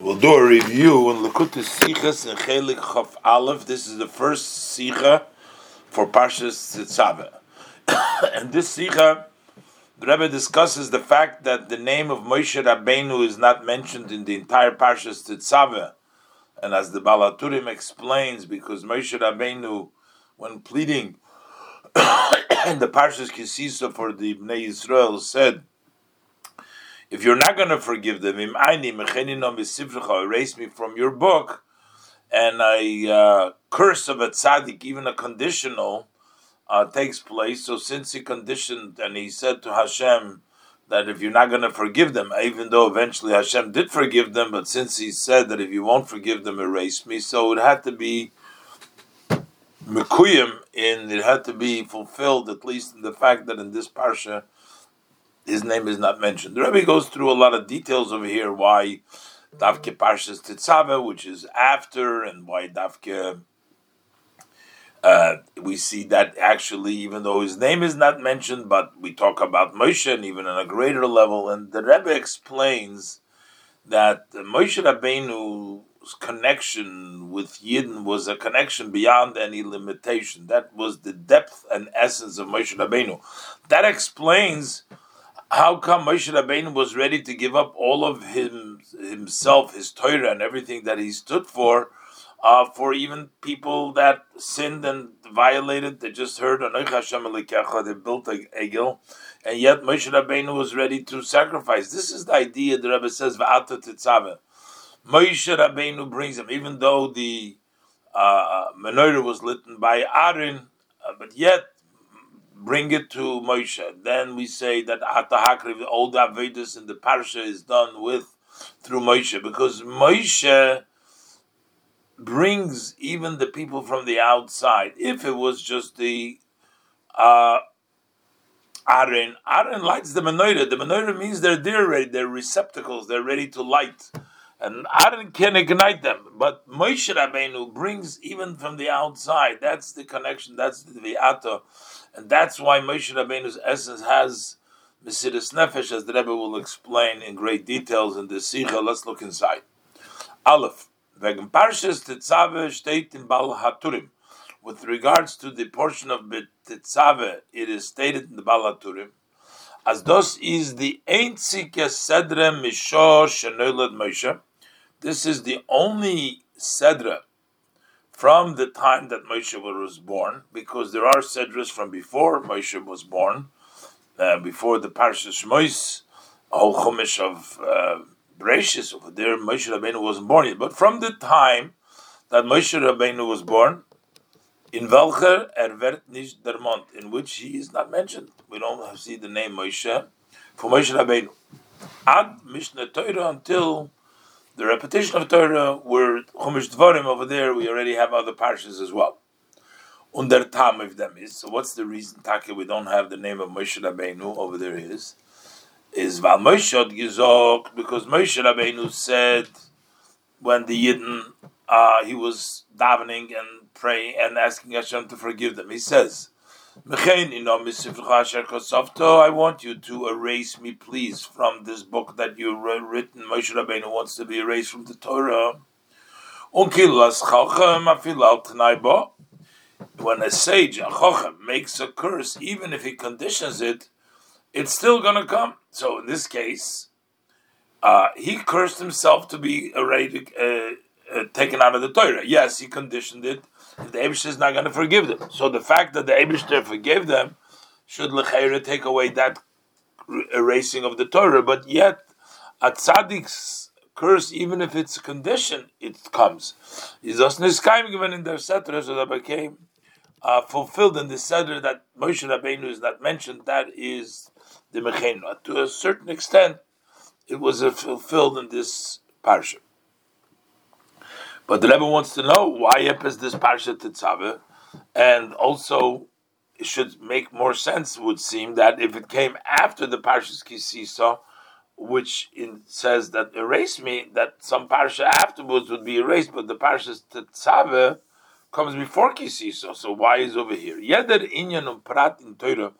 We'll do a review in Likkutei Sichos and Chelek Chof Aleph. This is the first Sicha for Parshas Tetzaveh. and this Sicha, the Rebbe discusses the fact that the name of Moshe Rabbeinu is not mentioned in the entire Parshas Tetzaveh. And as the Bal Haturim explains, because Moshe Rabbeinu, when pleading in the Parshas Kisisa for the Bnei Yisrael, said, if you're not going to forgive them, erase me from your book, and a uh, curse of a tzaddik, even a conditional, uh, takes place. So since he conditioned and he said to Hashem that if you're not going to forgive them, even though eventually Hashem did forgive them, but since he said that if you won't forgive them, erase me, so it had to be mekuyim and it had to be fulfilled at least in the fact that in this parsha his name is not mentioned. The Rebbe goes through a lot of details over here why Davke Parshas Tetzave, which is after, and why Davke. Uh, we see that actually, even though his name is not mentioned, but we talk about Moshe, and even on a greater level, and the Rebbe explains that Moshe Rabbeinu's connection with Yidden was a connection beyond any limitation. That was the depth and essence of Moshe Rabbeinu. That explains how come Moshe Rabbeinu was ready to give up all of him, himself, his Torah, and everything that he stood for, uh, for even people that sinned and violated? They just heard Anoich Hashem they built a egel, and yet Moshe Rabbeinu was ready to sacrifice. This is the idea the Rebbe says Va'ata Tetzaveh. Moshe Rabbeinu brings him, even though the uh, menorah was lit by Aaron, uh, but yet bring it to Moshe. Then we say that Atahakri, all the Avedis in the Parsha is done with through Moshe, because Moshe brings even the people from the outside. If it was just the uh, Aaron, Aaron lights the menorah. The menorah means they're there ready, they're receptacles, they're ready to light. And Aaron can ignite them, but Moshe Rabbeinu brings even from the outside. That's the connection. That's the viata and that's why Moshe Rabbeinu's essence has Mesiris Nefesh, as the Rebbe will explain in great details in the Sikha. Let's look inside. Aleph. Wegen Parshas Tetzave steht in Bal Haturim. With regards to the portion of Tetzave, it is stated in the Bal Haturim, as dos is the einzige Sedre Misho Shenolad Moshe. This is the only Sedra from the time that Moshe was born, because there are Sedras from before Moshe was born, uh, before the Parsha Shmois, a whole Chumash of uh, Bereshis, over there Moshe Rabbeinu wasn't born yet. But from the time that Moshe Rabbeinu was born, in Velcher er werd nicht der Mond, in which he is not mentioned. We don't see the name Moshe for Moshe Rabbeinu. Ad Mishnah Torah until the repetition of Torah, were Chumash Dvarim over there, we already have other parshas as well. Under Tam of them is, so what's the reason, Taka, we don't have the name of Moshe Rabbeinu over there is? Is Val Moshe Gizok, because Moshe Rabbeinu said, when the Yidden, uh, he was davening and praying and asking Hashem to forgive them, he says, I want you to erase me, please, from this book that you written. Moshe Rabbeinu wants to be erased from the Torah. When a sage, a chochem, makes a curse, even if he conditions it, it's still going to come. So in this case, uh, he cursed himself to be erased, uh, uh, taken out of the Torah. Yes, he conditioned it the Abish is not going to forgive them. So the fact that the Abish forgave them should lechayra take away that erasing of the Torah. But yet, a tzaddik's curse, even if it's a condition, it comes. Is niskaim given in their setter, so that became uh, fulfilled in the setter that Moshe Rabbeinu is not mentioned. That is the mechenu. To a certain extent, it was fulfilled in this parsha. But the Rebbe wants to know why is this parsha tetzave, and also it should make more sense. Would seem that if it came after the parshas kisisa, which in, says that erase me, that some parsha afterwards would be erased, but the parshas tetzave comes before kisisa. So why is over here? Yeder inyan prat in Torah,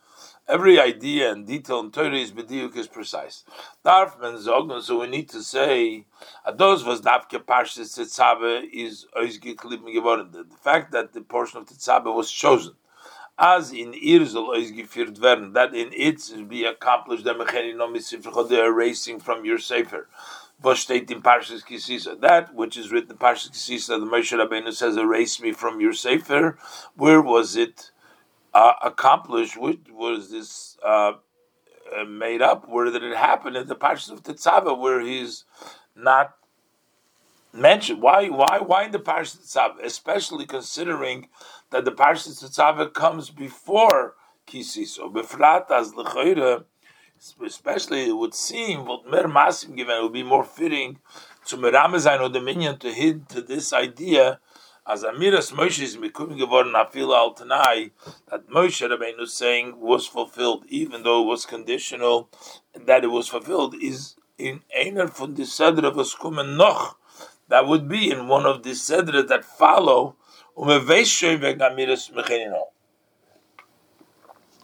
Every idea and detail in Torah is bediuk is precise. Darfman zogen, so we need to say, those was dafke parshas Tetzave is oizgeklim geworden. The fact that the portion of Tetzave was chosen, as in Irzel oizgefiert werden, that in it be accomplished, the mecheni no the erasing from your sefer. Was steht in Parshas Kisisa? That which is written in Parshas Kisisa, the Moshe Rabbeinu says, erase me from your sefer. Where was it? Uh, accomplished? What was this uh, uh, made up? Where did it happen in the Parshas of Tetzava, where he's not mentioned? Why? Why? Why in the Parshas Tetzava? Especially considering that the Parshas Tetzava comes before Kisiso. Befrat as lechayre. Especially, it would seem what Mer Masim given would be more fitting to Meramazain or Dominion to hint to this idea as Amiras Moshe is becoming geworden afil al Tanai, that Moshe Rabbeinu saying was fulfilled, even though it was conditional, that it was fulfilled, is in einer von the Sedra was kommen noch. That would be in one of the Sedra that follow, um Amiras Mechenino.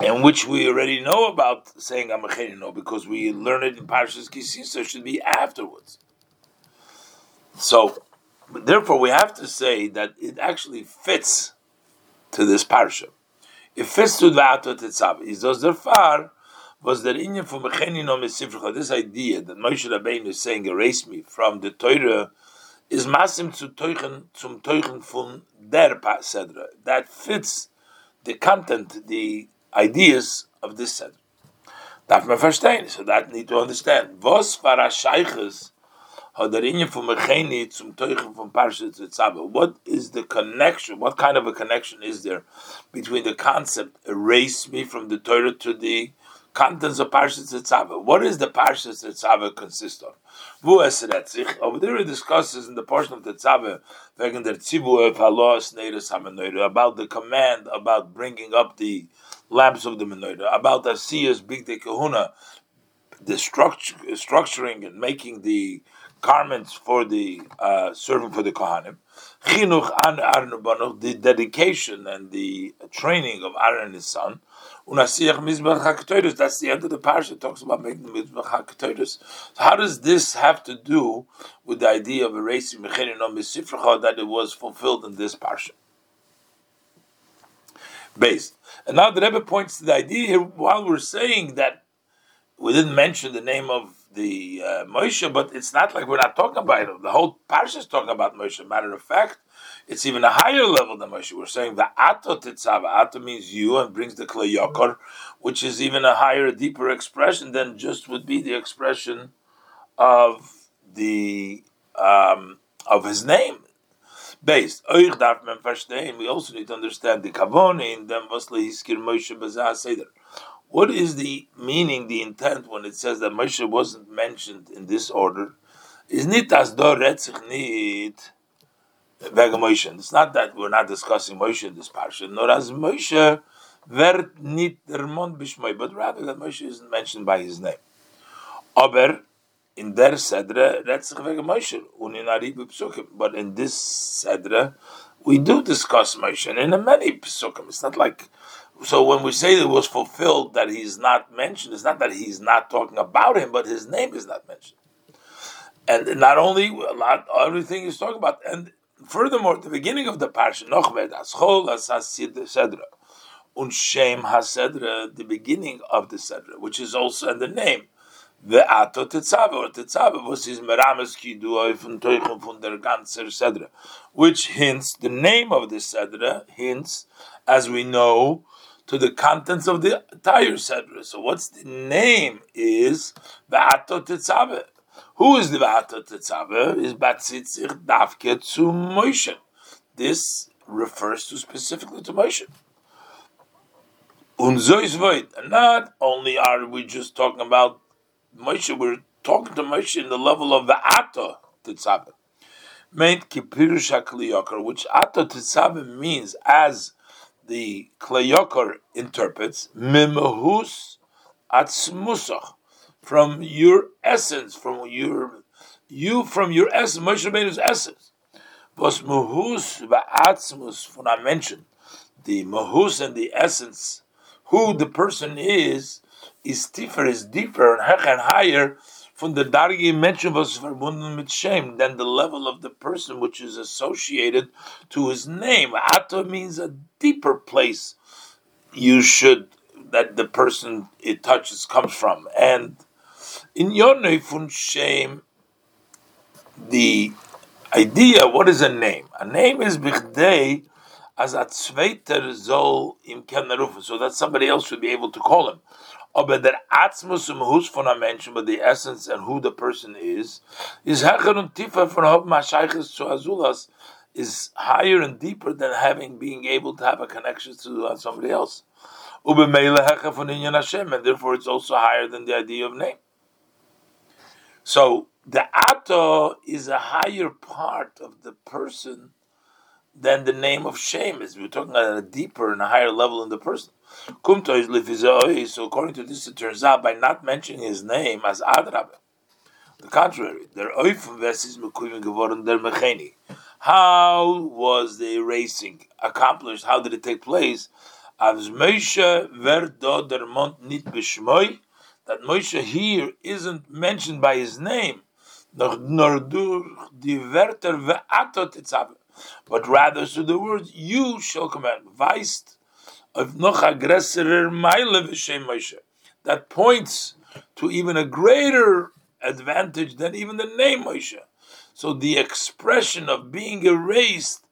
And which we already know about saying Amachenino, because we learn it in Parshas Kisin, so should be afterwards. So, therefore, we have to say that it actually fits to this parsha. It fits to the Atot Tetzav. Is those far was that inyan from Mechenino Mesifrcha, this idea that Moshe Rabbeinu is saying, erase me from the Torah, is masim zu teuchen, zum teuchen von der Sedra. That fits the content, the ideas of this Sedra. Darf man verstehen, so that need to understand. Was war a Scheiches, what is the connection? What kind of a connection is there between the concept erase me from the Torah to the contents of Parshas Tetzaveh? What is the Parshas Tetzaveh consist of? Over there it discusses in the portion of Tetzaveh about the command about bringing up the lamps of the menorah, about Asiyas Bigdei Kehunah, the structuring and making the garments for the uh, serving for the Kohanim. Chinuch an Aaron the dedication and the training of Aaron and his son. Unasiach Mizbach HaKetoros, that's the end of the parsha, it talks about making the Mizbach HaKetoros. So how does this have to do with the idea of erasing Mecherin on Misifracha that it was fulfilled in this parsha? Based. And now the Rebbe points to the idea here, while we're saying that we didn't mention the name of the uh, Moshe, but it's not like we're not talking about it. The whole parsha is talking about Moshe. Matter of fact, it's even a higher level than Moshe. We're saying the Ato Tetzava. Ato means you and brings the Klei Yokor, which is even a higher, deeper expression than just would be the expression of the um, of his name. Based, we also need to understand the Kavone in them was Lehiskir Moshe Bazah Seder. What is the meaning, the intent when it says that Moshe wasn't mentioned in this order? Is nit as do retzich nit wegen Moshe. It's not that we're not discussing Moshe in this parsha, nor as Moshe wird nit der Mond bishmoi, but rather that Moshe isn't mentioned by his name. Aber in der Sedre retzich wegen Moshe, und in Psukim. But in this Sedre, we do mm-hmm. discuss Moshe, and in many Psukim. It's not like so when we say that it was fulfilled that he's not mentioned, it's not that he's not talking about him, but his name is not mentioned. And not only a lot, everything he's talking about, and furthermore, the beginning of the parsha, Nochved Aschol Sedra, Unshem Hasedra, the beginning of the Sedra, which is also in the name. The Ato Tetzave, or Tetzave was his Merames Kidua von Teuchen von der ganzer Sedra, which hints, the name of the Sedra hints, as we know, to the contents of the entire Sedra. So what's the name is Va'ato Tetzave. Who is the Va'ato Tetzave? Is Batzitzich Davke zu Moshe. This refers to specifically to Moshe. And not only are we just talking about Moshe, we're talking to Moshe in the level of the Ato Tetzave. Meant Kipirush which Ato Tetzave means as the Kleyokor interprets, Mimahus Atzmusach, from your essence, from your you from your essence, Moshe Rabbeinu's essence. Va'atzmus, when I mentioned the Mahus and the essence who the person is, is deeper, is deeper and higher from the dargi mentioned was verbunden mit shame than the level of the person which is associated to his name. Ato means a deeper place you should that the person it touches comes from. And in Yonei fun shame, the idea, what is a name? A name is bichdei as a zol im kennerufa, so that somebody else should be able to call him. Aber der Atzmus und Hus von einem Menschen, but the essence and who the person is, is hecher und tiefer von zu Azulas, is higher and deeper than having being able to have a connection to somebody else. Ubemele hecher von Inyan Hashem, and therefore it's also higher than the idea of name. So the Ato is a higher part of the person than the name of shame is. We're talking at a deeper and a higher level in the person. So according to this, it turns out by not mentioning his name as Adrab, the contrary, their How was the erasing accomplished? How did it take place? As Moshe verdo der Mont nit b'shmoi, that Moshe here isn't mentioned by his name, nor durch die ve'atot but rather through the words you shall command. Weist of noch aggressorer meile Moshe. That points to even a greater advantage than even the name Moshe. So the expression of being erased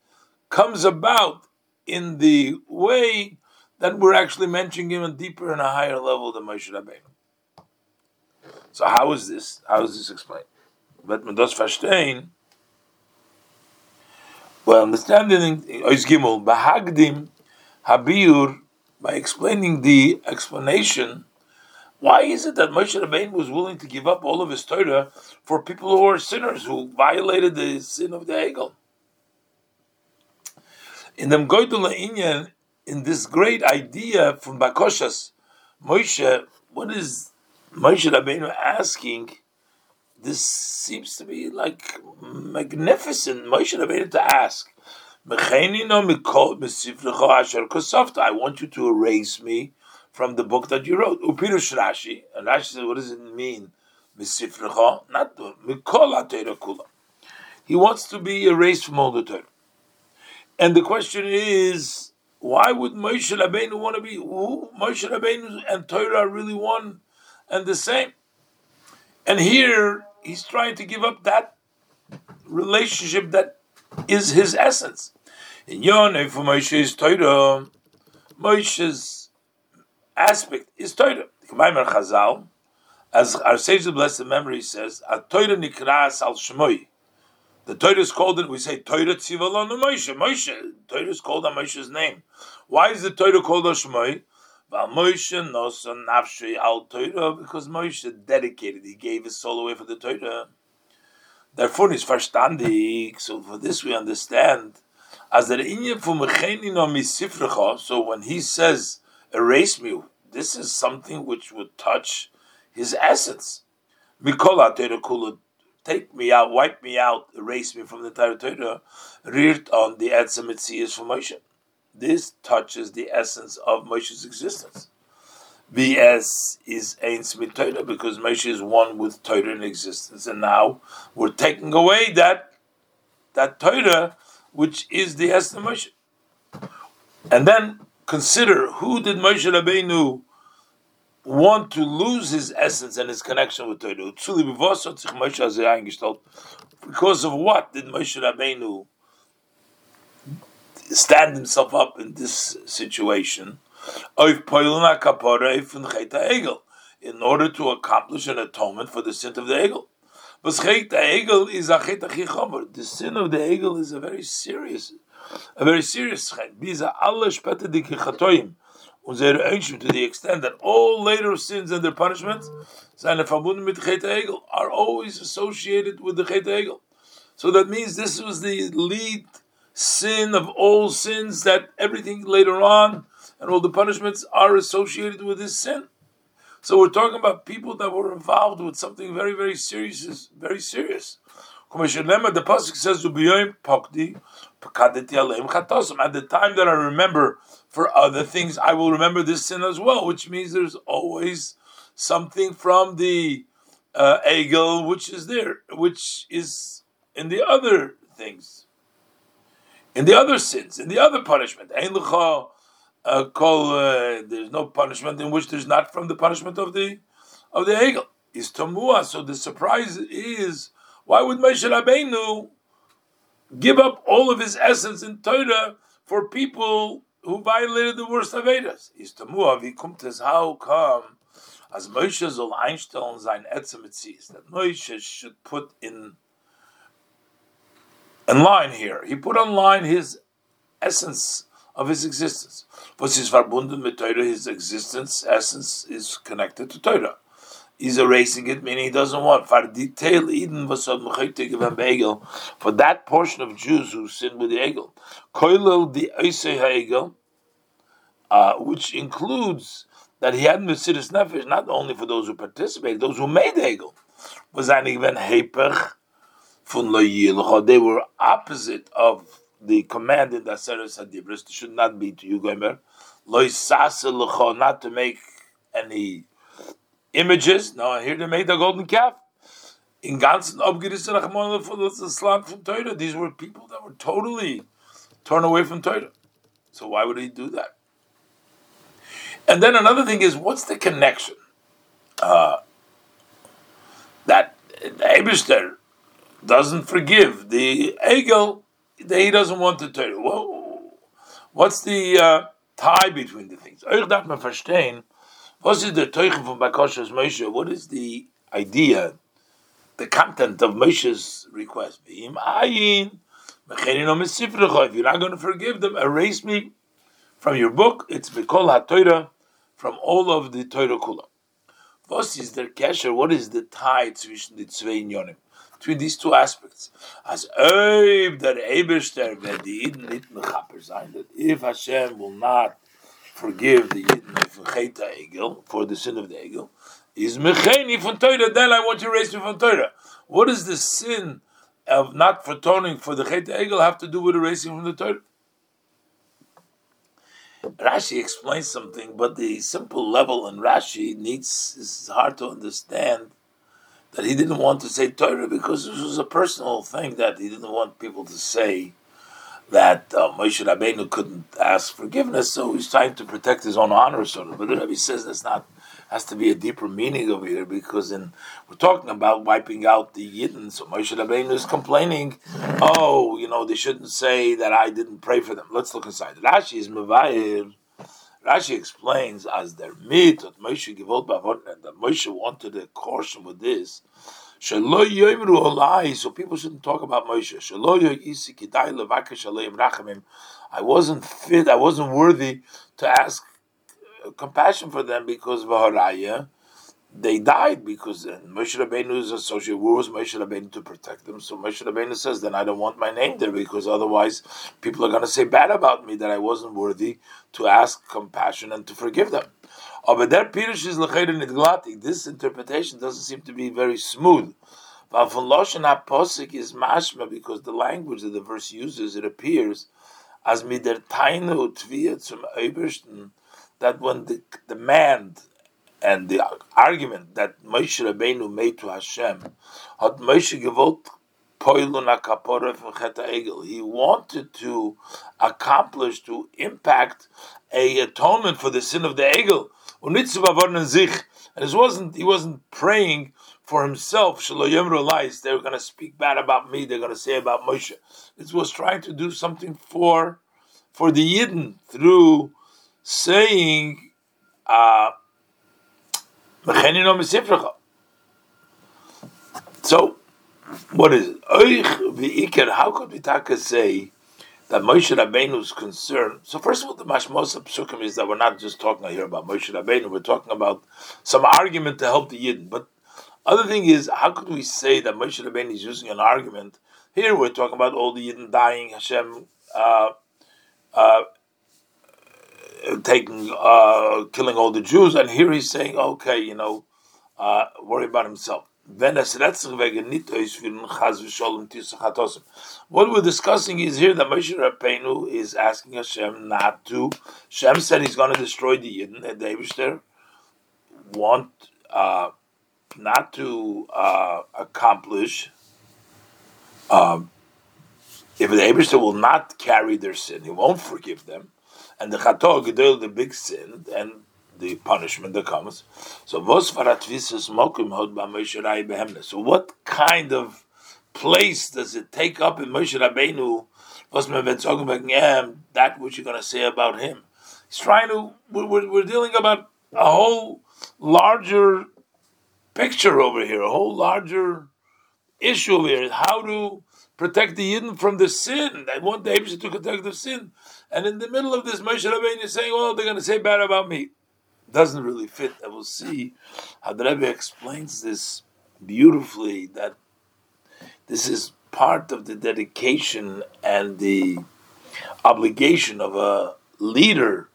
comes about in the way that we're actually mentioning him deeper and a higher level than Moshe Rabbeinu. So how is this? How is this explained? But man verstehen, well, understanding Ois Gimel, Bahagdim Habir, by explaining the explanation, why is it that Moshe Rabbeinu was willing to give up all of his Torah for people who are sinners, who violated the sin of the Hegel? In the Mgoidula Inyan, in this great idea from Bakoshas, Moshe, what is Moshe Rabbeinu asking? This seems to be like magnificent. Moshe Rabbeinu to ask. I want you to erase me from the book that you wrote. Upirush Rashi, and Rashi says, what does it mean? Not. He wants to be erased from all the Torah. And the question is, why would Moshe Rabbeinu want to be? Who Moshe Rabbeinu and Torah are really one and the same? And here he's trying to give up that relationship that is his essence. In Yonah, for Moshe's Torah, Moshe's aspect is Torah. K'maimer Chazal, as our sage of blessed memory says, a Torah nikras al shmoi. The Torah is called. We say Torah tzivalon Moshe. Moshe. Torah is called on Moshe's name. Why is the Torah called on Shmoi? Val Moshe nafshay al Torah because Moshe dedicated. He gave his soul away for the Torah. Therefore, it's verstandig. So for this we understand as the. So when he says erase me, this is something which would touch his essence. Mikola take me out, wipe me out, erase me from the Torah. Rirt on the Etzem Mitzias for Moshe. This touches the essence of Moshe's existence. VS is Ein Smith because Moshe is one with Torah in existence, and now we're taking away that that Torah which is the essence of Moshe. And then consider who did Moshe Rabbeinu want to lose his essence and his connection with Torah? Because of what did Moshe Rabbeinu stand himself up in this situation in order to accomplish an atonement for the sin of the Egel. The sin of the Egel is a very serious, a very serious sin. These are alle später die Chatoim er und to the extent that all later sins and their punishments seine mit Chet Egel are always associated with the Chet Egel. So that means this was the lead sin of all sins that everything later on and all the punishments are associated with this sin. So we're talking about people that were involved with something very, very serious, very serious. The pasuk says, "At the time that I remember for other things, I will remember this sin as well, which means there's always something from the uh, egel which is there, which is in the other things, in the other sins, in the other punishment. Uh, call, uh, there's no punishment in which there's not from the punishment of the of the egel. Is tamua. So the surprise is why would Moshe Rabbeinu give up all of his essence in Torah for people who violated the worst Avedas? Is tamua. Wie kommt es? How come? As Moshe soll einstellen sein Etzemetzis, that Moshe should put in in line here. He put on line his essence of his existence. Was is verbunden mit Torah, his existence, essence is connected to Torah. He's erasing it, meaning he doesn't want for detail Eden was Egel for that portion of Jews who sinned with the Egel. Koilel the Egel, uh, which includes that he hadn't Mesiris Nefesh, not only for those who participated, those who made Egel, was an even Hepech von They were opposite of the command in the Aseres Hadibris, should not be to you, Gomer, not to make any images. No, here they made the golden calf. In the Islam from Torah. These were people that were totally torn away from Torah. So why would he do that? And then another thing is, what's the connection? Uh, that the doesn't forgive the Egel, he doesn't want to Torah. Well, what's the uh, tie between the things? Euch darf man verstehen, was ist der Teuchen von Bakoshas Moshe? What is the idea, the content of Moshe's request? If you're not going to forgive them, erase me from your book, it's Bekol HaTorah, from all of the Torah Kula. What is their kesher? What is the tie between the zwei Yonim? Between these two aspects. As Oib der Eberster nicht mechaper sein, that if Hashem will not forgive the Yidden for the sin of the Egel, is Mecheni from Torah, then I want to raise me from Torah. What does the sin of not atoning for the Chet Egel have to do with erasing from the Torah? Rashi explains something, but the simple level in Rashi needs is hard to understand that he didn't want to say Torah because this was a personal thing that he didn't want people to say that uh, Moshe Rabbeinu couldn't ask forgiveness, so he's trying to protect his own honor, sort of. But the Rebbe says that's not has to be a deeper meaning over here because in we're talking about wiping out the Yidden. So Moshe Rabbeinu is complaining, oh, you know, they shouldn't say that I didn't pray for them. Let's look inside. Rashi is Mavayir. Rashi explains as their meat that Moshe givot and that Moshe wanted a caution with this. So people shouldn't talk about Moshe. I wasn't fit. I wasn't worthy to ask compassion for them because of they died because Moshe Rabbeinu is associated with Moshe Rabbeinu to protect them. So Moshe Rabbeinu says, then I don't want my name there because otherwise people are going to say bad about me that I wasn't worthy to ask compassion and to forgive them. Oh, is This interpretation doesn't seem to be very smooth. Is mashma because the language that the verse uses, it appears as mider tainu that when the demand and the argument that Moshe Rabbeinu made to Hashem, had Moshe gewollt he wanted to accomplish, to impact a atonement for the sin of the Egel. And it wasn't, he wasn't praying for himself. They were going to speak bad about me. They're going to say about Moshe. It was trying to do something for, for the Yidden through saying, uh, so, what is it? How could we taka say that Moshe Rabbeinu's concern? So, first of all, the mashmos psukim is that we're not just talking here about Moshe Rabbeinu. We're talking about some argument to help the Yidden. But other thing is, how could we say that Moshe Rabbeinu is using an argument? Here, we're talking about all the Yidden dying. Hashem. Uh, uh, taking, uh, killing all the Jews, and here he's saying, okay, you know, uh, worry about himself. What we're discussing is here that Moshe Rabbeinu is asking Hashem not to. Hashem said he's going to destroy the Yidden, and the Eibishter want uh, not to uh, accomplish. Um, if the Eibishter will not carry their sin, he won't forgive them, and the Chato Gedol, the big sin, and the punishment that comes. So So what kind of place does it take up in Moshe Rabbeinu? That which you're going to say about him. He's trying to. We're, we're dealing about a whole larger picture over here, a whole larger issue here. How to protect the Yidden from the sin. They want the Abishah to protect the sin. And in the middle of this, Moshe Rabbeinu is saying, well, they're going to say bad about me doesn't really fit. And we'll see how the Rebbe explains this beautifully that this is part of the dedication and the obligation of a leader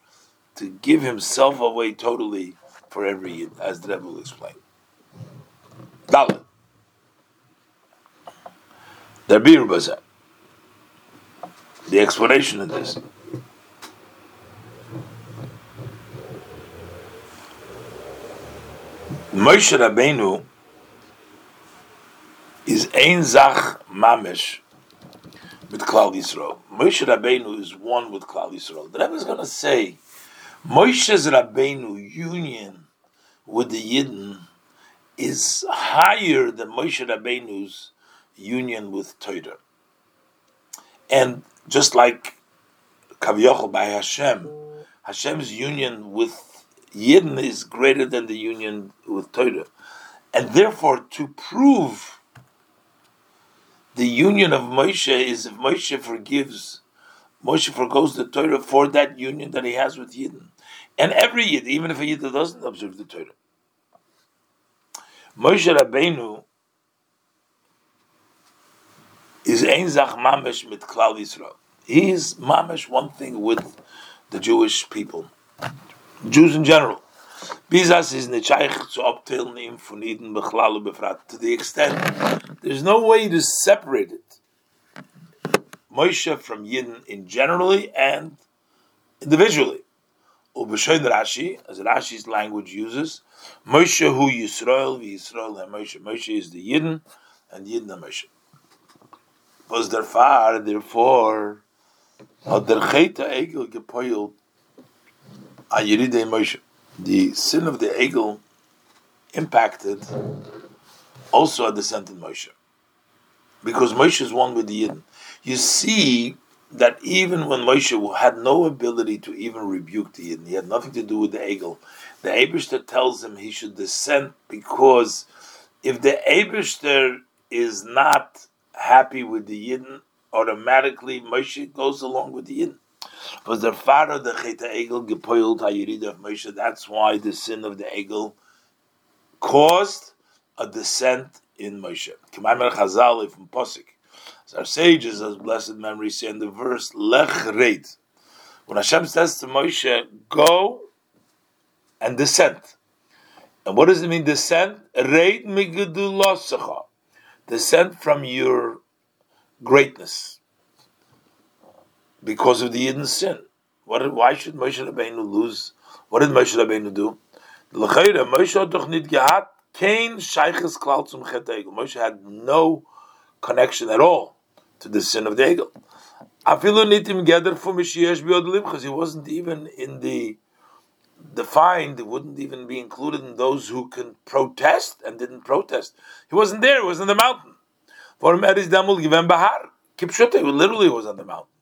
to give himself away totally for every Yid, as the Rebbe will explain. Dalit. The The explanation of this. Moshe Rabbeinu is ein zach mamesh with Klal Yisrael. Moshe Rabbeinu is one with Klal Yisrael. The Rebbe is going to say Moshe's Rabbeinu union with the Yidden is higher than Moshe Rabbeinu's union with Torah. And just like Kavyochel by Hashem, Hashem's union with Yidden is greater than the union with Torah. And therefore, to prove the union of Moshe is if Moshe forgives, Moshe forgoes the Torah for that union that he has with Yidden. And every Yid, even if a Yid doesn't observe the Torah. Moshe Rabbeinu is Ein Zach Mamesh mit Klal Yisrael. He is Mamesh one thing with the Jewish people. Jews in general. Bizas is nechaych zu abtilnim von Eden bechlal befrat. To the extent there's no way to separate it. Moshe from Yidden in generally and individually. Ubeshoin Rashi, as Rashi's language uses, Moshe hu Yisrael, Yisrael and Moshe. Moshe is the Yidden, and Yidden are Moshe. Was der Far, therefore, der Cheta Egel gepoilt Moshe. The sin of the Egel impacted also a descent in Moshe. Because Moshe is one with the Yidden. You see that even when Moshe had no ability to even rebuke the Yidden, he had nothing to do with the Egel, the Abishter tells him he should descend because if the Abishter is not happy with the Yidden, automatically Moshe goes along with the Yidden was the father the Cheta Egel gepoiled Hayirida of Moshe. That's why the sin of the Egel caused a descent in Moshe. Kemaimer Chazal from Posik. Our sages, as blessed memory say in the verse Lech when Hashem says to Moshe, "Go and descend," and what does it mean descend? Reid migedulosecha, descend from your greatness because of the hidden sin. What, why should Moshe Rabbeinu lose? What did Moshe Rabbeinu do? Moshe had no connection at all to the sin of the. Because he wasn't even in the defined, it wouldn't even be included in those who can protest and didn't protest. He wasn't there, he was in the mountain. For him, Eris Damul Given Bahar. Kipshute, literally was on the mountain.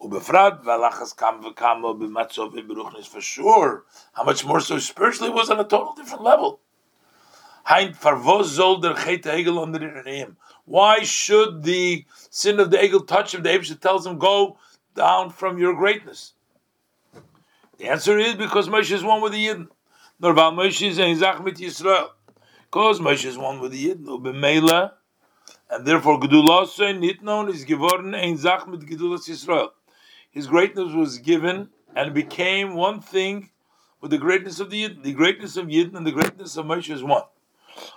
Ubefrat v'alachas kam v'kamo b'matzov v'beruchnis for sure. How much more so spiritually was on a total different level. Hein der egel. Why should the sin of the egel touch him? The Abishah tells him, "Go down from your greatness." The answer is because Moshe is one with the Yidden. Norval Moshe is ein zach mit Yisrael. Because Moshe is one with the Yidden. Ubemela, and therefore Gedulah nit known is geworden ein zach mit Gedulas Yisrael his greatness was given and became one thing with the greatness of the Yidden. The greatness of Yidden and the greatness of Moshe is one.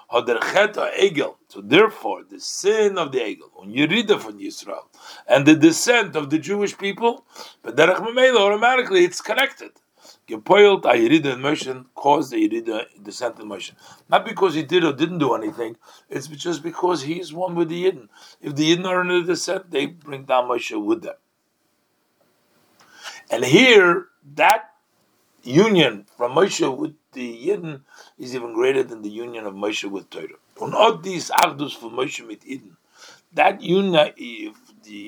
So therefore, the sin of the Egel, when you read it from Yisrael, and the descent of the Jewish people, but automatically it's connected. Gepoilt a Yerida in motion caused the Yerida descent in motion. Not because he did or didn't do anything, it's just because he is one with the Yidden. If the Yidden are in the descent, they bring down Moshe with them. And here, that union from Moshe with the Yidden is even greater than the union of Moshe with Torah. On all these Achdus from Moshe mit Yidden, that union, the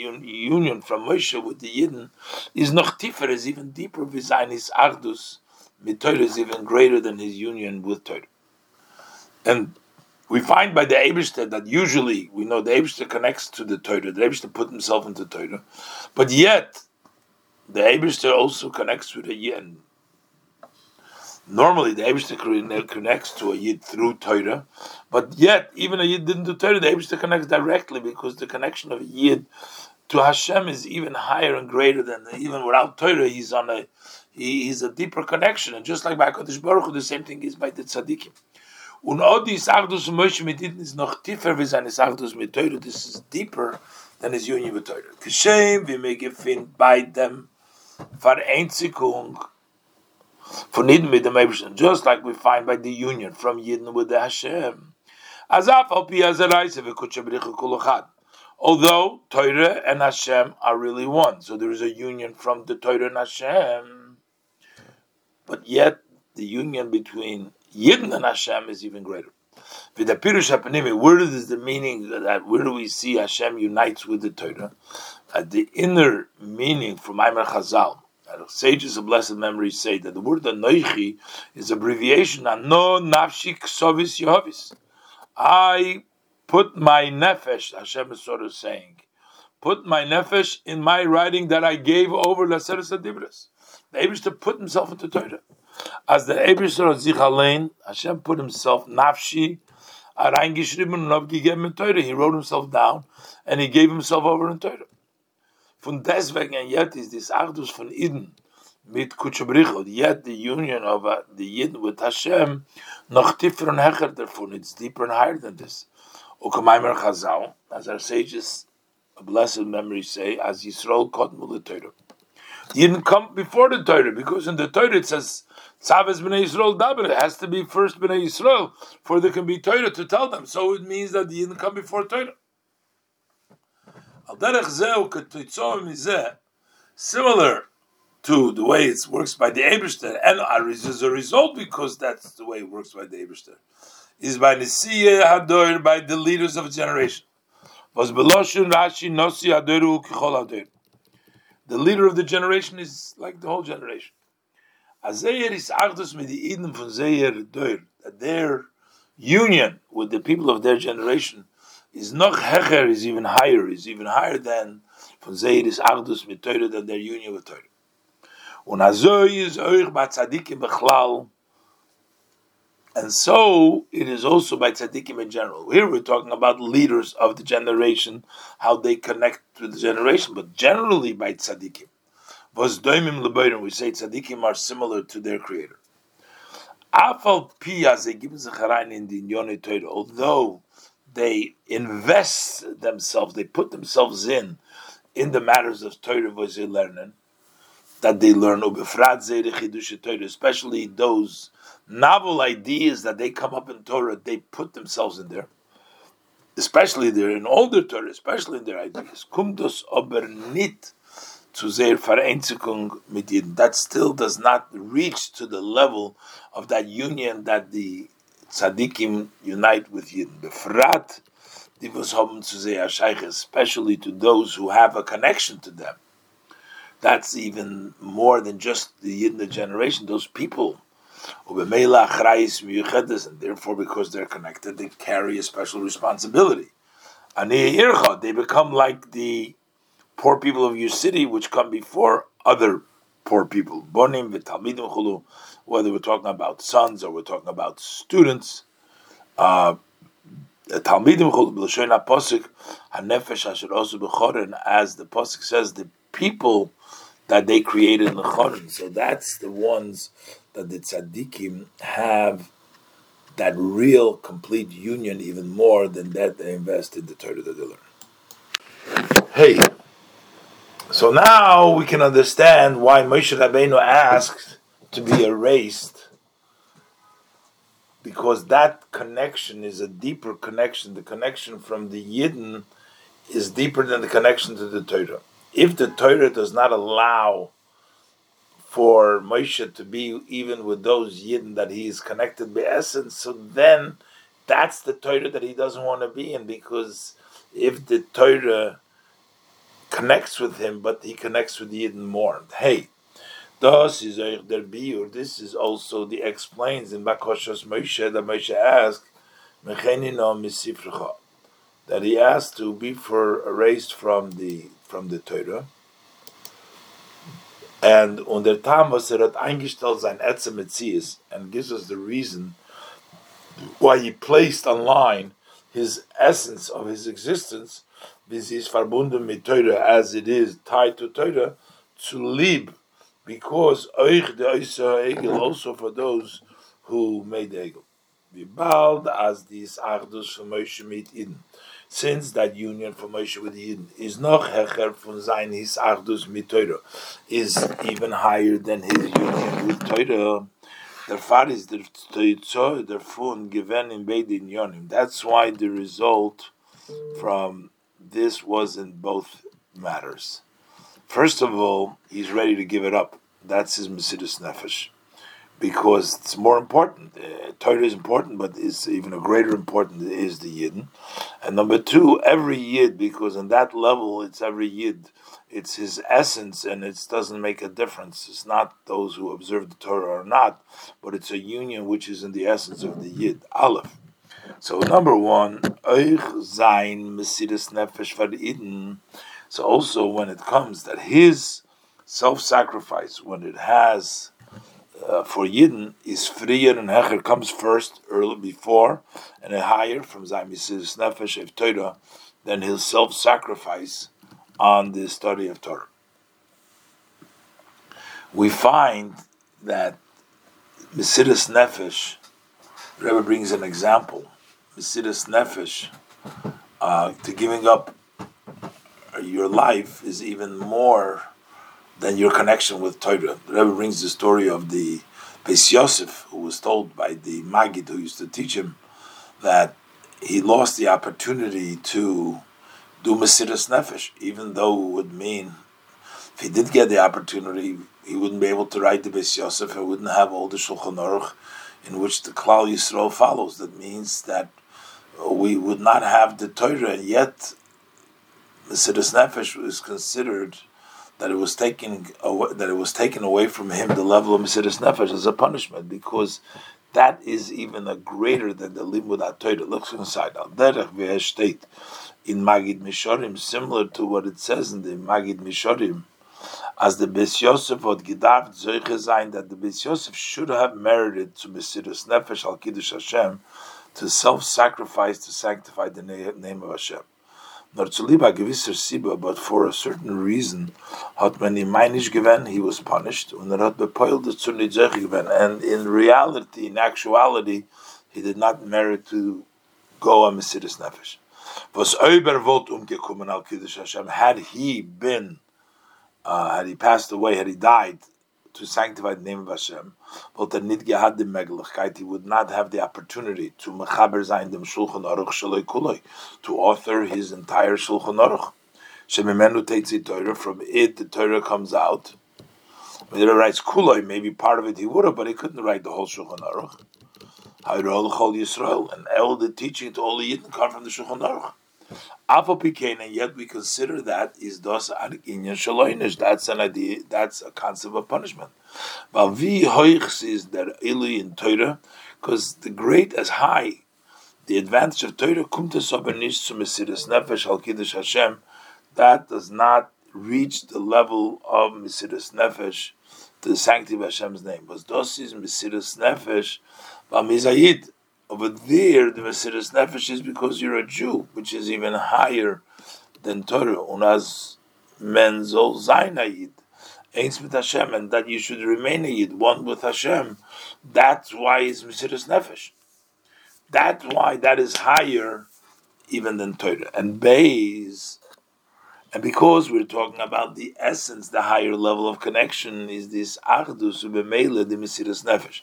union from Moshe with the Yidden is noch tiefer, is even deeper. Vizayin his Achdus mit Torah is even greater than his union with Torah. And we find by the Eberster that usually we know the Eberster connects to the Torah, the Eberster put himself into Torah, but yet the Eberster also connects with the Yid. Normally, the Eberster uh, connects to a Yid through Torah, but yet, even a Yid didn't do Torah, the Eberster connects directly because the connection of a Yid to Hashem is even higher and greater than even without Torah. He's on a he, he's a deeper connection, and just like by Kodesh Baruch Hu, the same thing is by the tzaddikim. Und all these Achdus Moshe mit is noch tiefer wie seine Achdus mit Torah. This is deeper than his union with Torah. Kishem, we may find by them Vereinzigung von Yidden mit the just like we find by the union from Yidden with the Hashem. Although Torah and Hashem are really one, so there is a union from the Torah and Hashem, but yet the union between Yidden and Hashem is even greater. With where is the meaning that where do we see Hashem unites with the Torah? At the inner meaning from Maimar Chazal, sages of blessed memory say that the word Anoichi is abbreviation No Nafshik Sovis Yehovis. I put my nefesh, Hashem is sort of saying, put my nefesh in my writing that I gave over Laseres Adibris. The to put himself into Torah. As the Ebrister of Zichalein, Hashem put himself, Nafshi, He wrote himself down and he gave himself over in Torah. Von deswegen and yet is this Achdus von Eden mit Kutchabrichot, yet the union of uh, the Yid with Hashem noch tiefer hecher davon, it's deeper and higher than this. Ukamaimer Chazal, as our sages a blessed memory say, as Yisrael Kotmu the Torah. He didn't come before the Torah, because in the Torah it says, Tzaves b'nei Yisrael daber. It has to be first b'nei Yisrael, for there can be Torah to tell them. So it means that he didn't come before Torah. Similar to the way it works by the Eberster, and as a result, because that's the way it works by the Eberster, is by Nisiya Hador, by the leaders of a generation. The leader of the generation is like the whole generation. That their union with the people of their generation is noch hecher, is even higher, is even higher than von Zeir is Achdus mit Teure, than their union with Teure. Und azoi is euch bei Tzadikim bechlal, and so it is also by tzaddikim in general. Here we're talking about leaders of the generation, how they connect to the generation, but generally by tzaddikim. Was doimim leboirim, we say tzaddikim are similar to their creator. Afal pi they give in the although they invest themselves, they put themselves in in the matters of Torah learning that they learn, especially those novel ideas that they come up in Torah, they put themselves in there. Especially they're in older Torah, especially in their ideas. Kumdos aber nit zu sehr Vereinzigung mit That still does not reach to the level of that union that the tzaddikim unite with Yidden. Befrat, was haben zu sehr especially to those who have a connection to them. That's even more than just the Yidden generation. Those people, and therefore, because they're connected, they carry a special responsibility. They become like the poor people of your city, which come before other poor people. Bonim whether we're talking about sons or we're talking about students. Uh, Talmidim b'lashon haposik hanefesh asher also b'chorin, as the posik says, the people that they created in the chorin. So that's the ones that the tzaddikim have that real complete union even more than that they invest in the Torah that they learn. Hey, so now we can understand why Moshe Rabbeinu asked to be erased, because that connection is a deeper connection. The connection from the Yidden is deeper than the connection to the Torah. If the Torah does not allow for Moshe to be even with those Yidden that he is connected by essence, so then that's the Torah that he doesn't want to be in because if the Torah connects with him, but he connects with the Yidden more. Hey, Das is der Biur. This is also the explains in Bakoshas Moshe that Moshe asked, that he asked to be for erased from the from the Torah. And on der Tam was er hat eingestellt sein Etze Metzies and gives us the reason why he placed online his essence of his existence, this is verbunden mit Torah as it is tied to Torah, to live, because euch the Egel also for those who made Egel. Wie bald as this Achdus von Moshe mit Eden since that union for Moshe with Yidden is noch hecher von sein his Achdus mit Torah, is even higher than his union with Torah. Therefore is der Toitzo, der Fun given in Beidin Yonim. That's why the result from this was in both matters. First of all, he's ready to give it up. That's his Mesiras Nefesh because it's more important. Uh, Torah is important, but it's even a greater important is the Yidden. And number two, every Yid, because on that level, it's every Yid. It's his essence, and it doesn't make a difference. It's not those who observe the Torah or not, but it's a union which is in the essence of the Yid. Aleph. So number one, Zain Nefesh. So also when it comes that his self-sacrifice, when it has uh, for Yidden is freer and Hecher comes first, early before, and a higher from Zaymisis Nefesh of Torah than his self sacrifice on the study of Torah. We find that Mesiras Nefesh, Rebbe brings an example. Mesiras Nefesh, uh, to giving up your life is even more than your connection with Torah. The Rebbe brings the story of the Beis Yosef, who was told by the Magid who used to teach him that he lost the opportunity to do Mesiras Nefesh, even though it would mean if he did get the opportunity, he wouldn't be able to write the Beis Yosef, he wouldn't have all the Shulchan Aruch in which the Klal Yisrael follows. That means that we would not have the Torah, and yet Mesiras Nefesh is considered that it was taken away, that it was taken away from him the level of Mesiris Nefesh as a punishment because that is even a greater than the limud atoyr. Looks inside al derech state in Magid Mishorim, similar to what it says in the Magid Mishorim, as the Beis Yosef od gedav zoiche that the Beis Yosef should have merited to Mesiris Nefesh al Kiddush Hashem to self-sacrifice to sanctify the name of Hashem. But for a certain reason, hat man ihm gewen, he was punished, und er hat bepoilt zu gewen, and in reality, in actuality, he did not merit to go a Mesiris Nefesh. Was Oiber wollt umgekommen al Kiddush Hashem, had he been, uh, had he passed away, had he died, to sanctify the name of Hashem, but the gehad die Möglichkeit, he would not have the opportunity to mechaber sein dem Shulchan Aruch Shaloi Kuloi, to author his entire Shulchan Aruch. Shemimenu Teitzi Torah, from it the Torah comes out. When he writes Kuloi, maybe part of it he would have, but he couldn't write the whole Shulchan Aruch. Hayrol Chol Yisrael, and all the teaching to all the Yidden come from the Shulchan Aruch. And yet we consider that is dos inyan shaloinish. That's an idea. That's a concept of punishment. But vi hoichs is der ili in Torah, because the great as high, the advantage of Torah kumtes obenish to mesiris nefesh al kiddush Hashem. That does not reach the level of mesiris nefesh the sanctity of Hashem's name. But dos is mesiris nefesh, but mizayid over there, the Mesiris Nefesh is because you're a Jew, which is even higher than Torah. Unaz menzol zainayid. Eins with Hashem, and that you should remain a Yid, one with Hashem. That's why it's Mesiris Nefesh. That's why that is higher even than Torah. And Bays, and because we're talking about the essence, the higher level of connection is this Achdus Ubemele, the Mesiras Nefesh.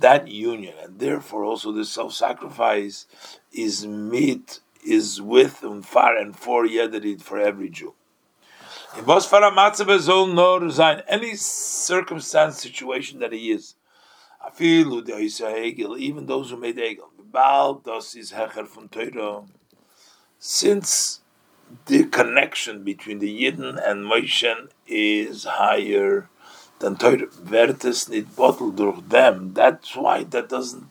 That union, and therefore also the self sacrifice is meet, is with and far and for Yederid for every Jew. Any circumstance, situation that he is, even those who made Egel, since the connection between the Yidden and Moshe is higher than Torah, Vertes nit bottled durch them. That's why that doesn't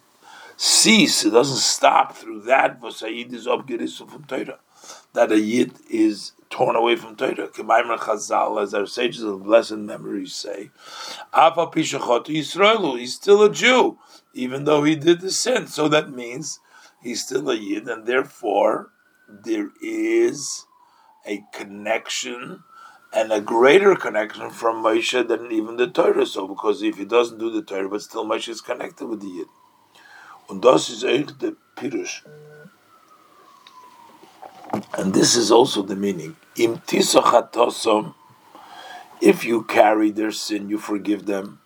cease, it doesn't stop through that. Was is abgerissen from Torah, that a Yid is torn away from Torah. Kemaimer Chazal, as our sages of blessed memory say, Apa Pishachot Yisraelu, he's still a Jew, even though he did the sin. So that means he's still a Yid, and therefore there is a connection and a greater connection from Moshe than even the Torah. So, because if he doesn't do the Torah, but still Moshe is connected with the Yid. Und das ist der Pirush. And this is also the meaning. If you carry their sin, you forgive them.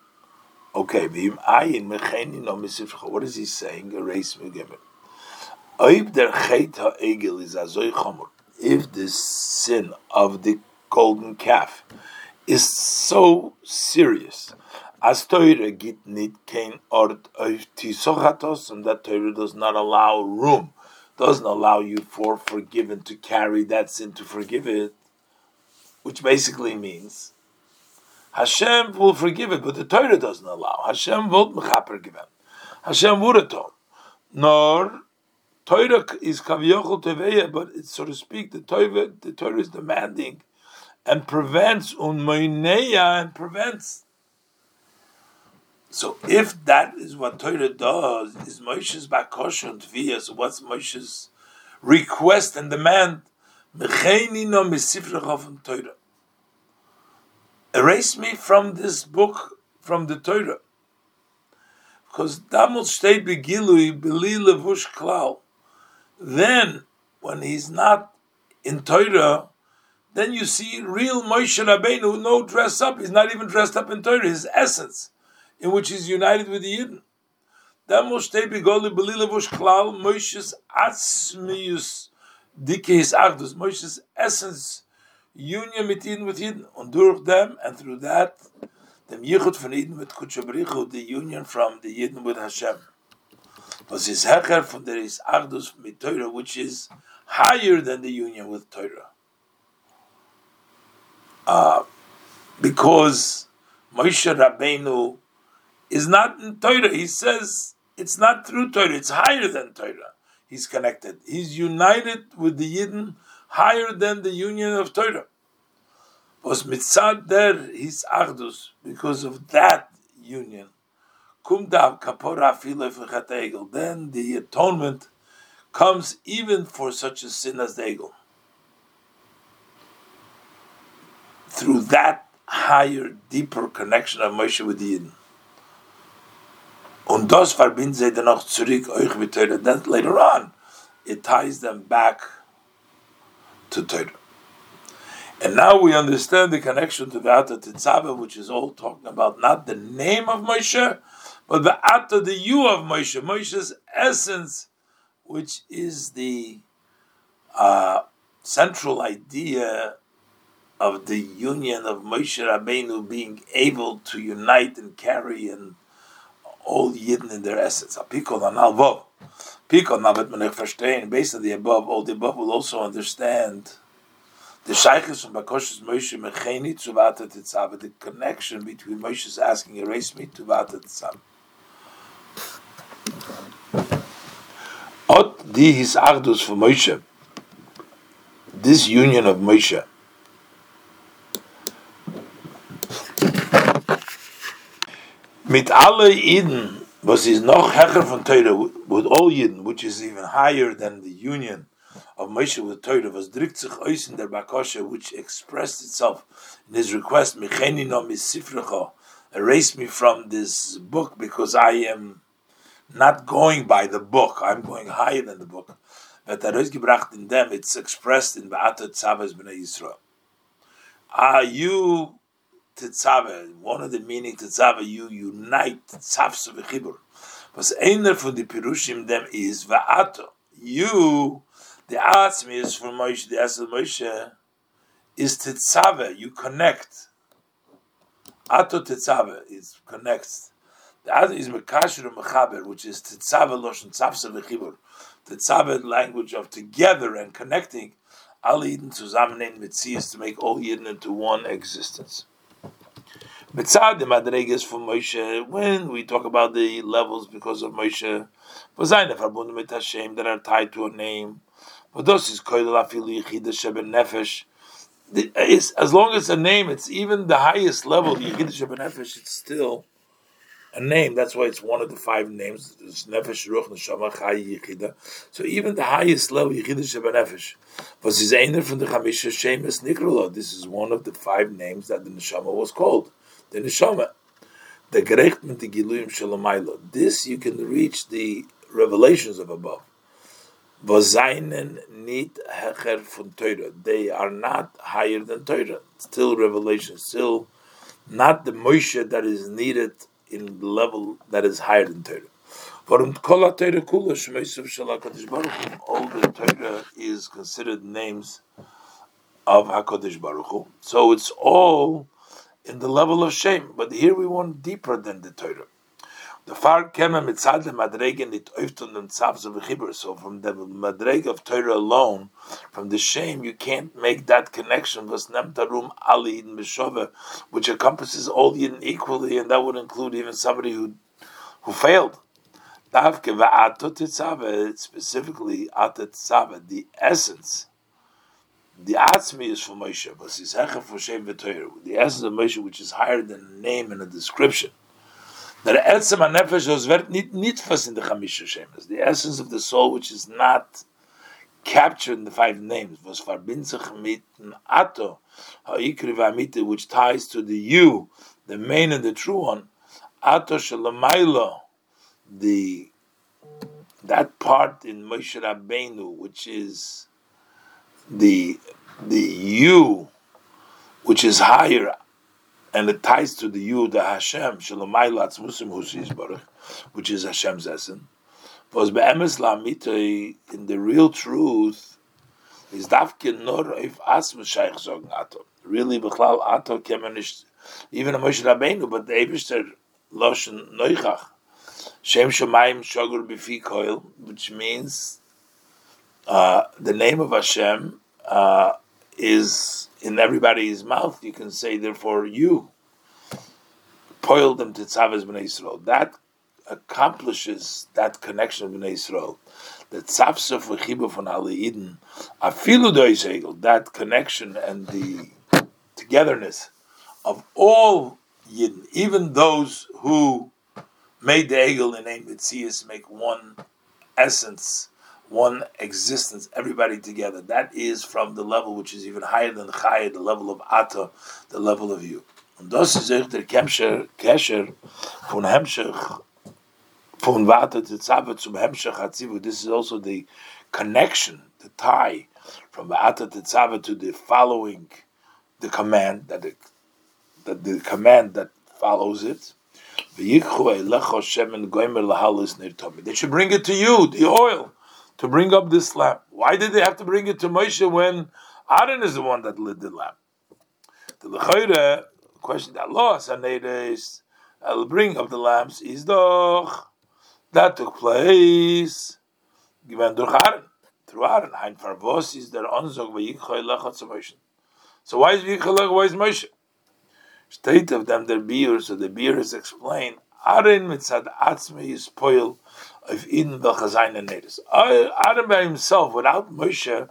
Okay, what is he saying? Erase me again. If the sin of the golden calf is so serious, as Torah git nit kein ort of tisochatos, and that Torah does not allow room, doesn't allow you for forgiven to carry that sin to forgive it, which basically means Hashem will forgive it, but the Torah doesn't allow. Hashem will mechaper given. Hashem would told. Nor Torah is kaviyochel teveya, but it's, so to speak, the Torah, the Torah is demanding and prevents unmoineya and prevents. So if that is what Torah does, is Moshe's bakosha and tviyah, so what's Moshe's request and demand? Erase me from this book, from the Torah. Because damot steht begilui beli levush klal. Then, when he's not in Torah, then you see real Moshe Rabbeinu, no dress up. He's not even dressed up in Torah. His essence, in which he's united with the Yidden. Moshe's Atzmius Dike Achdus. Moshe's essence, union with Yidden with Yidden, and through them and through that, the Yichud von Yidden with Kutshabrichu, the union from the Yidden with Hashem was his hecher from there is Ardus mit Torah, which is higher than the union with Torah. Uh, because Moshe Rabbeinu is not in Torah. He says it's not through Torah, it's higher than Torah. He's connected. He's united with the Yidden higher than the union of Torah. Was mitzad der his Ardus, because of that union then the atonement comes even for such a sin as the egel. Through that higher, deeper connection of Moshe with the Yidden. Und. Then later on, it ties them back to Torah. And now we understand the connection to the Atat Tetzaveh, which is all talking about not the name of Moshe, but the Atta, the you of Moshe, Moshe's essence, which is the uh, central idea of the union of Moshe Rabbeinu being able to unite and carry and all Yidden in their essence. Apikol analvov. Pikol navet menech verstehen. Based on the above, all the above will also understand the Shaykhis from Bakoshes Moshe Mecheni to Vata the connection between Moshe's asking, erase me to Vata Tzav. Ot di his Ardus for Moshe, this union of Moshe, mit alle Eden, was is noch hecher von Teure, with all Eden, which is even higher than the union of Moshe with Torah, was drikt sich in der Bakosha, which expressed itself in his request, Mecheni no misifrecha, erase me from this book because I am not going by the book. I'm going higher than the book. But gebracht in them. It's expressed in Ba'ata Tzavas B'nai Yisrael. Are you Tetzave, one of the meaning Tetzave, you unite Tzavs v'chibur. Was einer von the Pirushim them is Va'ato. You, the Atzmi is from Moshe, the Asel Moshe, is Tetzave, you connect. Ato Tetzave is connects. The other is Mekasher Mechaber, which is Tetzave Loshen Tzavsa V'chibur. Tetzave language of together and connecting. All Yidden zusammennehmen mit to make all Yidden into one existence. Mitzad the Madregas from Moshe, when we talk about the levels because of Moshe, Vazayna verbunden mit Hashem that are tied to a name. But those is Koidel Afilu Yichida Sheben Nefesh. As long as a name, it's even the highest level, Yichida Sheben Nefesh, it's still a name. That's why it's one of the five names. It's Nefesh, Ruch, Neshama, Chai. So even the highest level, Yichida Sheben Nefesh, was his einer from the Chamisha Shemus Nikrolo. This is one of the five names that the Neshama was called the neshama, the gerecht the giluyim shalomaylo. This you can reach the revelations of above. Vazainen nit hecher from Torah. They are not higher than Torah. Still revelation. Still not the Moshe that is needed in the level that is higher than Torah. All the Torah is considered names of Hakadosh Baruch Hu. So it's all in the level of shame. But here we want deeper than the Torah. The far kema mitzad madregen it oifton and tzavs of chibur. So from the madreg of Torah alone, from the shame, you can't make that connection. Was nemtarum ali in mishove, which encompasses all the equally, and that would include even somebody who who failed. Specifically the essence the Atzmi is for Moshe, but it's Hecher for Shem. The essence of Moshe, which is higher than a name and a description. The Etzem wird nicht in the Chamisha Shemes. The essence of the soul, which is not captured in the five names, was verbindt mit Ato, ha'ikri v'amite, which ties to the you, the main and the true one, Ato shalamaylo, the that part in Moshe Rabbeinu, which is the the you, which is higher, and it ties to the the Hashem, Shalomaylatz Musim Husis Baruch, which is Hashem's essence. Was be'emes la'mitoi, in the real truth, is davke nor if as Mashiach sagen ato. Really, bechlal ato kemenish, even a Moshe Rabbeinu, but the Eberster loshen noichach. Shem Shemayim Shogur Bifi Koil, which means uh, the name of Hashem uh, is in everybody's mouth, you can say, therefore, you poiled them to Tzavas B'nai Yisrael. That accomplishes that connection of B'nai Yisrael. The Tzavsuf V'chibu von Ali Eden, Afilu Doisegel, that connection and the togetherness of all Yidden, even those who made the Egel in Ein Mitzias, make one essence one existence, everybody together. That is from the level which is even higher than Chaya, the level of Ata, the level of you. Und das ist der Kesher, von von zum Hatzivu. This is also the connection, the tie from Vata to Tzava to the following, the command, that the, that the command that follows it. They should bring it to you, the oil to bring up this lamp. Why did they have to bring it to Moshe when Aaron is the one that lit the lamp? The Lechayre, question that is, I'll bring up the lamps, is doch. That took place given durch Aaron. Through Aaron. Hein Farvos is der Onzog v'yichoy lechat zu Moshe. So why is v'yichoy why is Moshe? State of them, their beer, so the beer is explained. Aaron mitzad atzme is poil of Eden Belchazayin and Nedis. Adam by himself, without Moshe,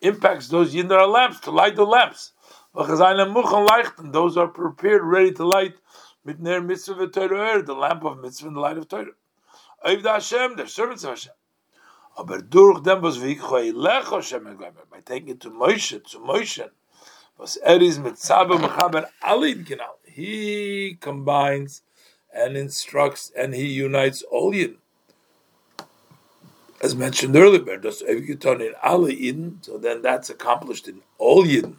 impacts those Yindar lamps to light the lamps. Those are prepared, ready to light Mitner Mitzvah Torah, the lamp of Mitzvah and the light of Torah. Oiv Hashem, they're servants of Hashem. Was by taking it to Moshe, to Moshe, was er is mit Zabe Mechaber Alid. He combines and instructs and he unites all Yidden. As mentioned earlier, does Evgiton in Yidden, so then that's accomplished in all Yidden.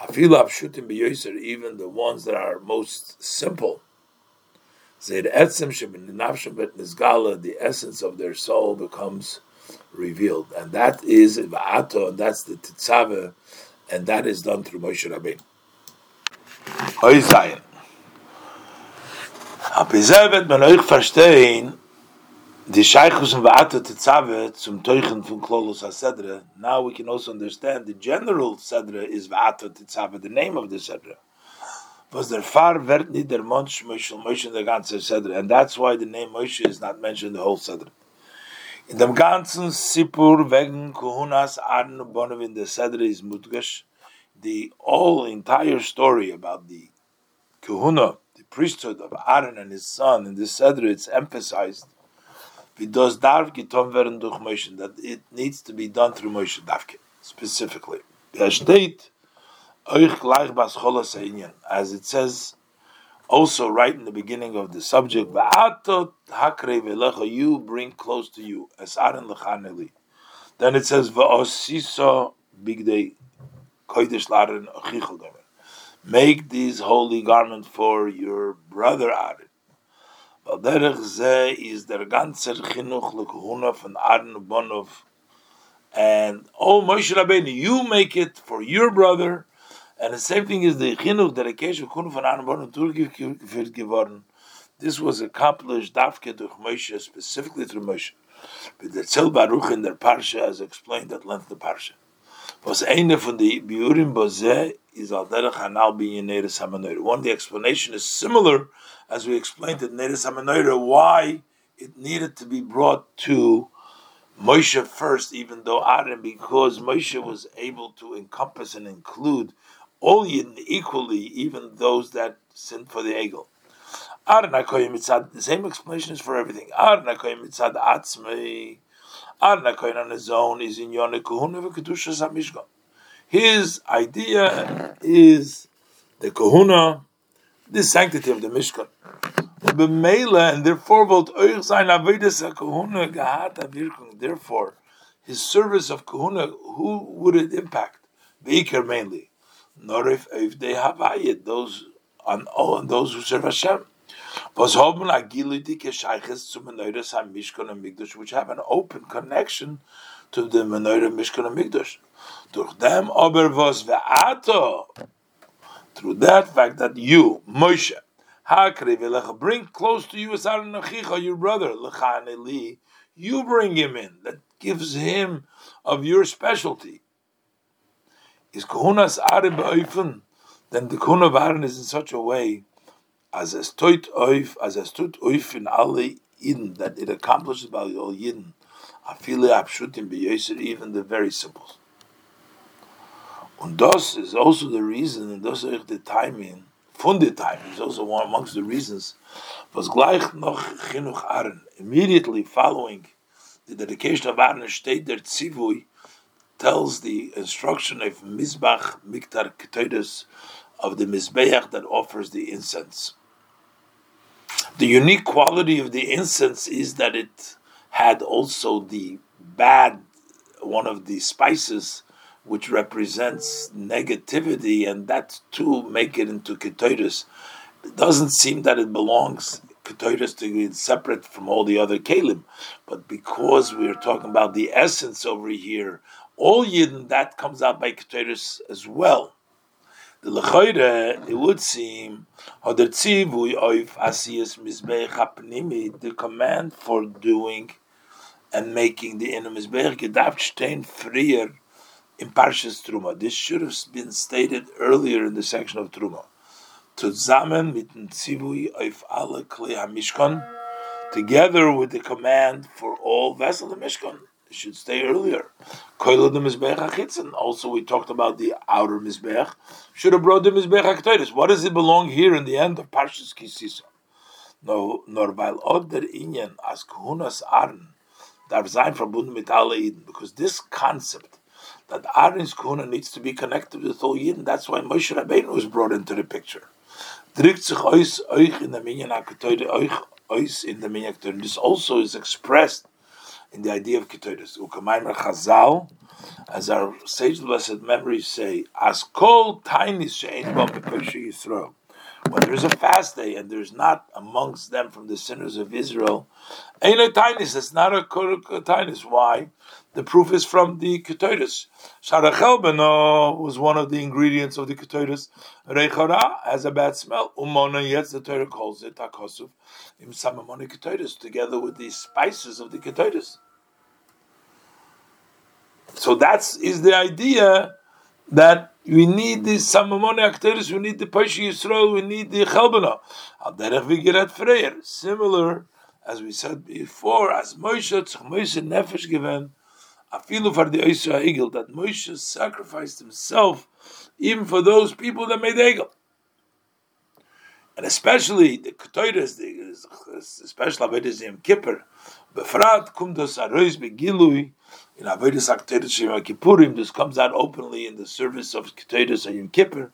Afilu Abshutim B'Yoser, even the ones that are most simple. Zayd Etzem Shebin Nafshem Bet Nizgala, the essence of their soul becomes revealed. And that is Va'ato, and that's the Titzave, and that is done through Moshe Rabbein. Oy Zayin. Apizevet man euch verstehen, die Sheikhus und Va'ato Titzave zum Teuchen von Klolos HaSedre, now we can also understand the general Sedre is Va'ato Titzave, the name of the Sedre. was der Far wird nicht der Mensch Moshe Moshe der ganze Sedre and that's why the name Moshe is not mentioned in the whole Sedre. In dem ganzen Sipur wegen Kuhunas Arn Bonov in the Sedre is Mutgash the whole entire story about the Kuhuna, the priesthood of Aaron and his son in the Sedre it's emphasized does darf getan werden durch that it needs to be done through Moshe Davke specifically. Der steht as it says also right in the beginning of the subject, you bring close to you. Then it says, big day, Make these holy garment for your brother Aaron. Is der ganze Chinuch lekehuna von Aaron Bonov. And, oh Moshe Rabbeinu, you make it for your brother, and the same thing is the chinuch dedication kun von einem Born durchgeführt geworden. This was accomplished dafke durch Moshe, specifically through Moshe. But the Zel Baruch in their parsha, as explained at length the parsha. Was eine von the biurim boze is al derech hanal bin Neres. One the explanation is similar as we explained at Neres HaManoira why it needed to be brought to Moshe first, even though Aaron, because Moshe was able to encompass and include all Yidden equally, even those that sin for the Egel. The same explanation is for everything. Atzmei. on his own is in Yone Kuhuna v'Kedushas HaMishkan. His idea is the Kahuna, the sanctity of the Mishkan. and therefore, his service of Kahuna, who would it impact? Beikar mainly nor if, they have ayat, those on oh, and those who serve Hashem. Which have an open connection to the Menorah Mishkan and Mikdash. Aber was ve'ato, through that fact that you, Moshe, bring close to you Aaron Achicha, your brother, Lechaneli, you bring him in. That gives him of your specialty is Kohunas Arim Be'oifen, then the Kohuna of Aaron is in such a way as a stoit oif, as a stoit oif in alle Eden, that it accomplishes by all Yidden. Afile Abshutim Be'yoser, even the very simple. And das is also the reason, and das is the timing, the time is also one amongst the reasons, was gleich noch Chinuch Aaron, immediately following the dedication of Aaron, steht der Tzivui, tells the instruction of Mizbach Miktar Ketores of the Mizbeach that offers the incense. The unique quality of the incense is that it had also the bad, one of the spices which represents negativity, and that too make it into Ketores. It doesn't seem that it belongs Ketores to be separate from all the other Kalim, but because we're talking about the essence over here all Yidden, that comes out by Keteris as well. The Lechoire, it would seem, the command for doing and making the inner Mizbeach gedacht stehen frier in Parshas Truma. This should have been stated earlier in the section of Truma. Together with the command for all vessels of Mishkan It should stay earlier. Also, we talked about the outer mizbech. Should have brought the mizbech haktoides. What does it belong here in the end of Parshas Kisisa? No, nor weil od der as kuhunas arn darf sein verbunden mit alle Eden, because this concept that Aaron's kuhuna needs to be connected with all Eden, that's why Moshe Rabbeinu was brought into the picture. This also is expressed in the idea of Ketores. As our sage blessed memories say, as kol tiny she'en Yisrael. When there's a fast day and there's not amongst them from the sinners of Israel, ain't a tinus. That's not a tinus. Why? The proof is from the Ketores. Sharachel beno was one of the ingredients of the Ketores. Rechora has a bad smell. Umona yet the Torah calls it takosuf im samamoni Ketores, together with the spices of the Ketores. So that's is the idea that we need the samamoni Ketores, we need the Pashi Yisrael, we need the Chelbana. Al derech vigirat freyer. Similar, as we said before, as Moshe tzach nefesh given afilu for the Yisra Egel, that Moshe sacrificed himself even for those people that made Egel. And especially the Ketores, the special Avedis Yom Kippur, Befrat Kumdos Arois Begilui, in Avedis Akteres Shema Kippurim, this comes out openly in the service of Ketores Yom Kippur,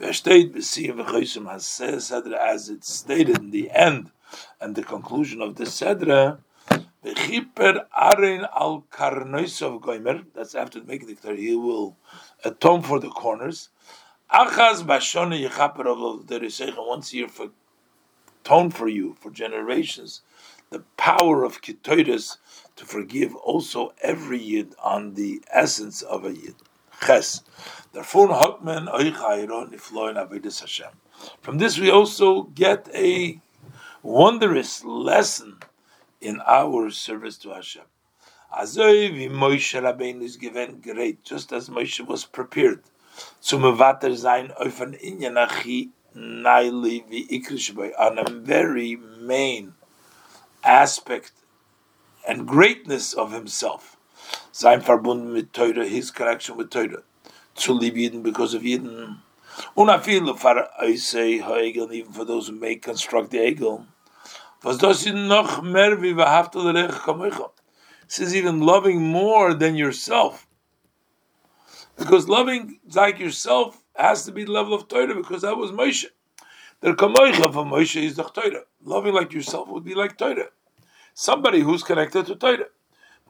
V'ashteit B'siyim V'chosim HaSedra, as it's stated in the end and the conclusion of the Sedra, Bechiper arin al karnoisov goimer. That's after making the declare. He will atone for the corners. Achaz bashone yichaper of the once a year for atone for you for generations. The power of kitoides to forgive also every yid on the essence of a yid. Ches. From this we also get a wondrous lesson in our service to Hashem. Azoy Moshe Rabbeinu is given great, just as Moshe was prepared. to mevater sein auf an inyan achi naili vi on a very main aspect and greatness of himself. Sein verbunden mit Teure, his connection with Teure. Zu lieb Yidden because of Yidden. Unafil for Eisei Ha'egel, even for those who may construct the Egel. This is even loving more than yourself. Because loving like yourself has to be the level of Torah because that was Moshe. The kamoicha for Moshe is the Torah. Loving like yourself would be like Torah. Somebody who's connected to Torah.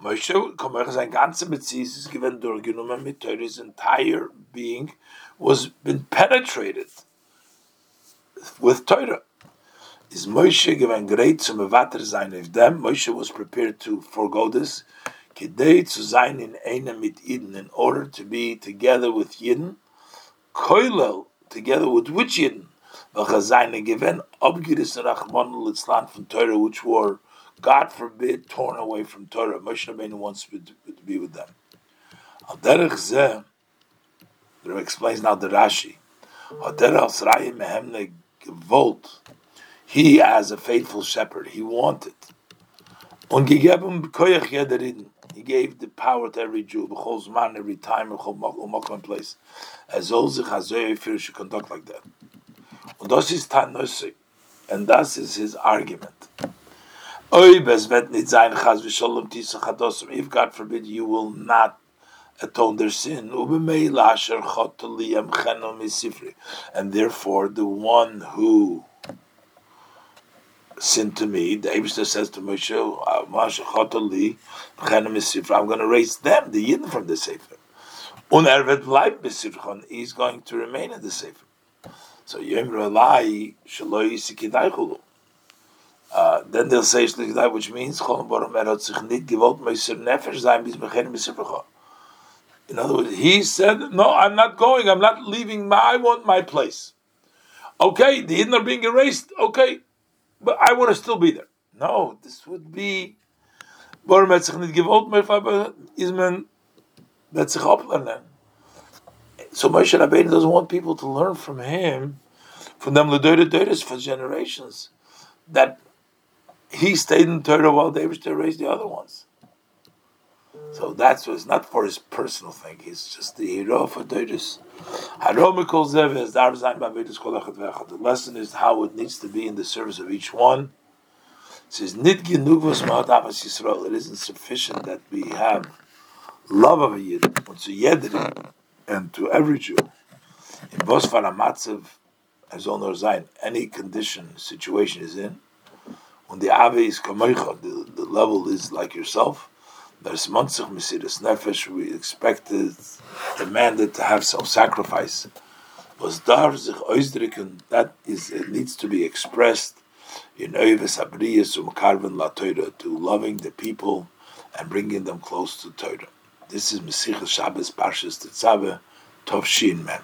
Moshe, kamoicha sein ganze Beziehung ist given durchgenommen mit Torah. His entire being was been penetrated with Torah is Moshe given great to mevater sein of them. Moshe was prepared to forego this. Kedei zu sein in einer mit Eden in order to be together with Yidden. Koilel together with which Yidden? V'chazayin given abgiris rachman litzlan from Torah, which were God forbid torn away from Torah. Moshe Rabbeinu wants to be with them. Al derech zeh, explains now the Rashi. Al derech srayim mehem volt he, as a faithful shepherd, he wanted. He gave the power to every Jew, man, every time, every place. As all the Chazayah should conduct like that. And das. And that is his argument. If God forbid you will not atone their sin, and therefore the one who sin to me. The Abishter says to Moshe, I'm going to raise them, the Yidden from the Sefer. Unervet bleibt He's going to remain in the Sefer. So Yom Ralai Shaloi Sikidaichulu. Uh, then they'll say Shlikidai, which means Cholam Borom Erot sich nit gewollt Meiser Nefesh sein bis Bechenim B'Sifrecha. In other words, he said, "No, I'm not going. I'm not leaving. My, I want my place." Okay, the Yidden are being erased. Okay, but I want to still be there. No, this would be Bor Metzich wird sich ablernen. So Moshe Rabbeinu doesn't want people to learn from him, from them L'Doyre Doyres for generations, that he stayed in Torah while they were to raise the other ones. So that's not for his personal thing. He's just the hero for Doyres. The lesson is how it needs to be in the service of each one. It says, It isn't sufficient that we have love of a Yid, to Yedrin, and to every Jew. In Bosfar Amatzev, as all Zain, any condition, situation is in, when the Ave is Kamoicha, the, the level is like yourself, There's Monzach Mesiris Nefesh, we expected, demanded to have self-sacrifice. Was dar sich ausdrücken, that is, it needs to be expressed in Oives Abriyas Umkarven La Torah, to loving the people and bringing them close to Torah. This is Mesichel Shabbos Parshas Tetzaveh, Tov Shin Mem.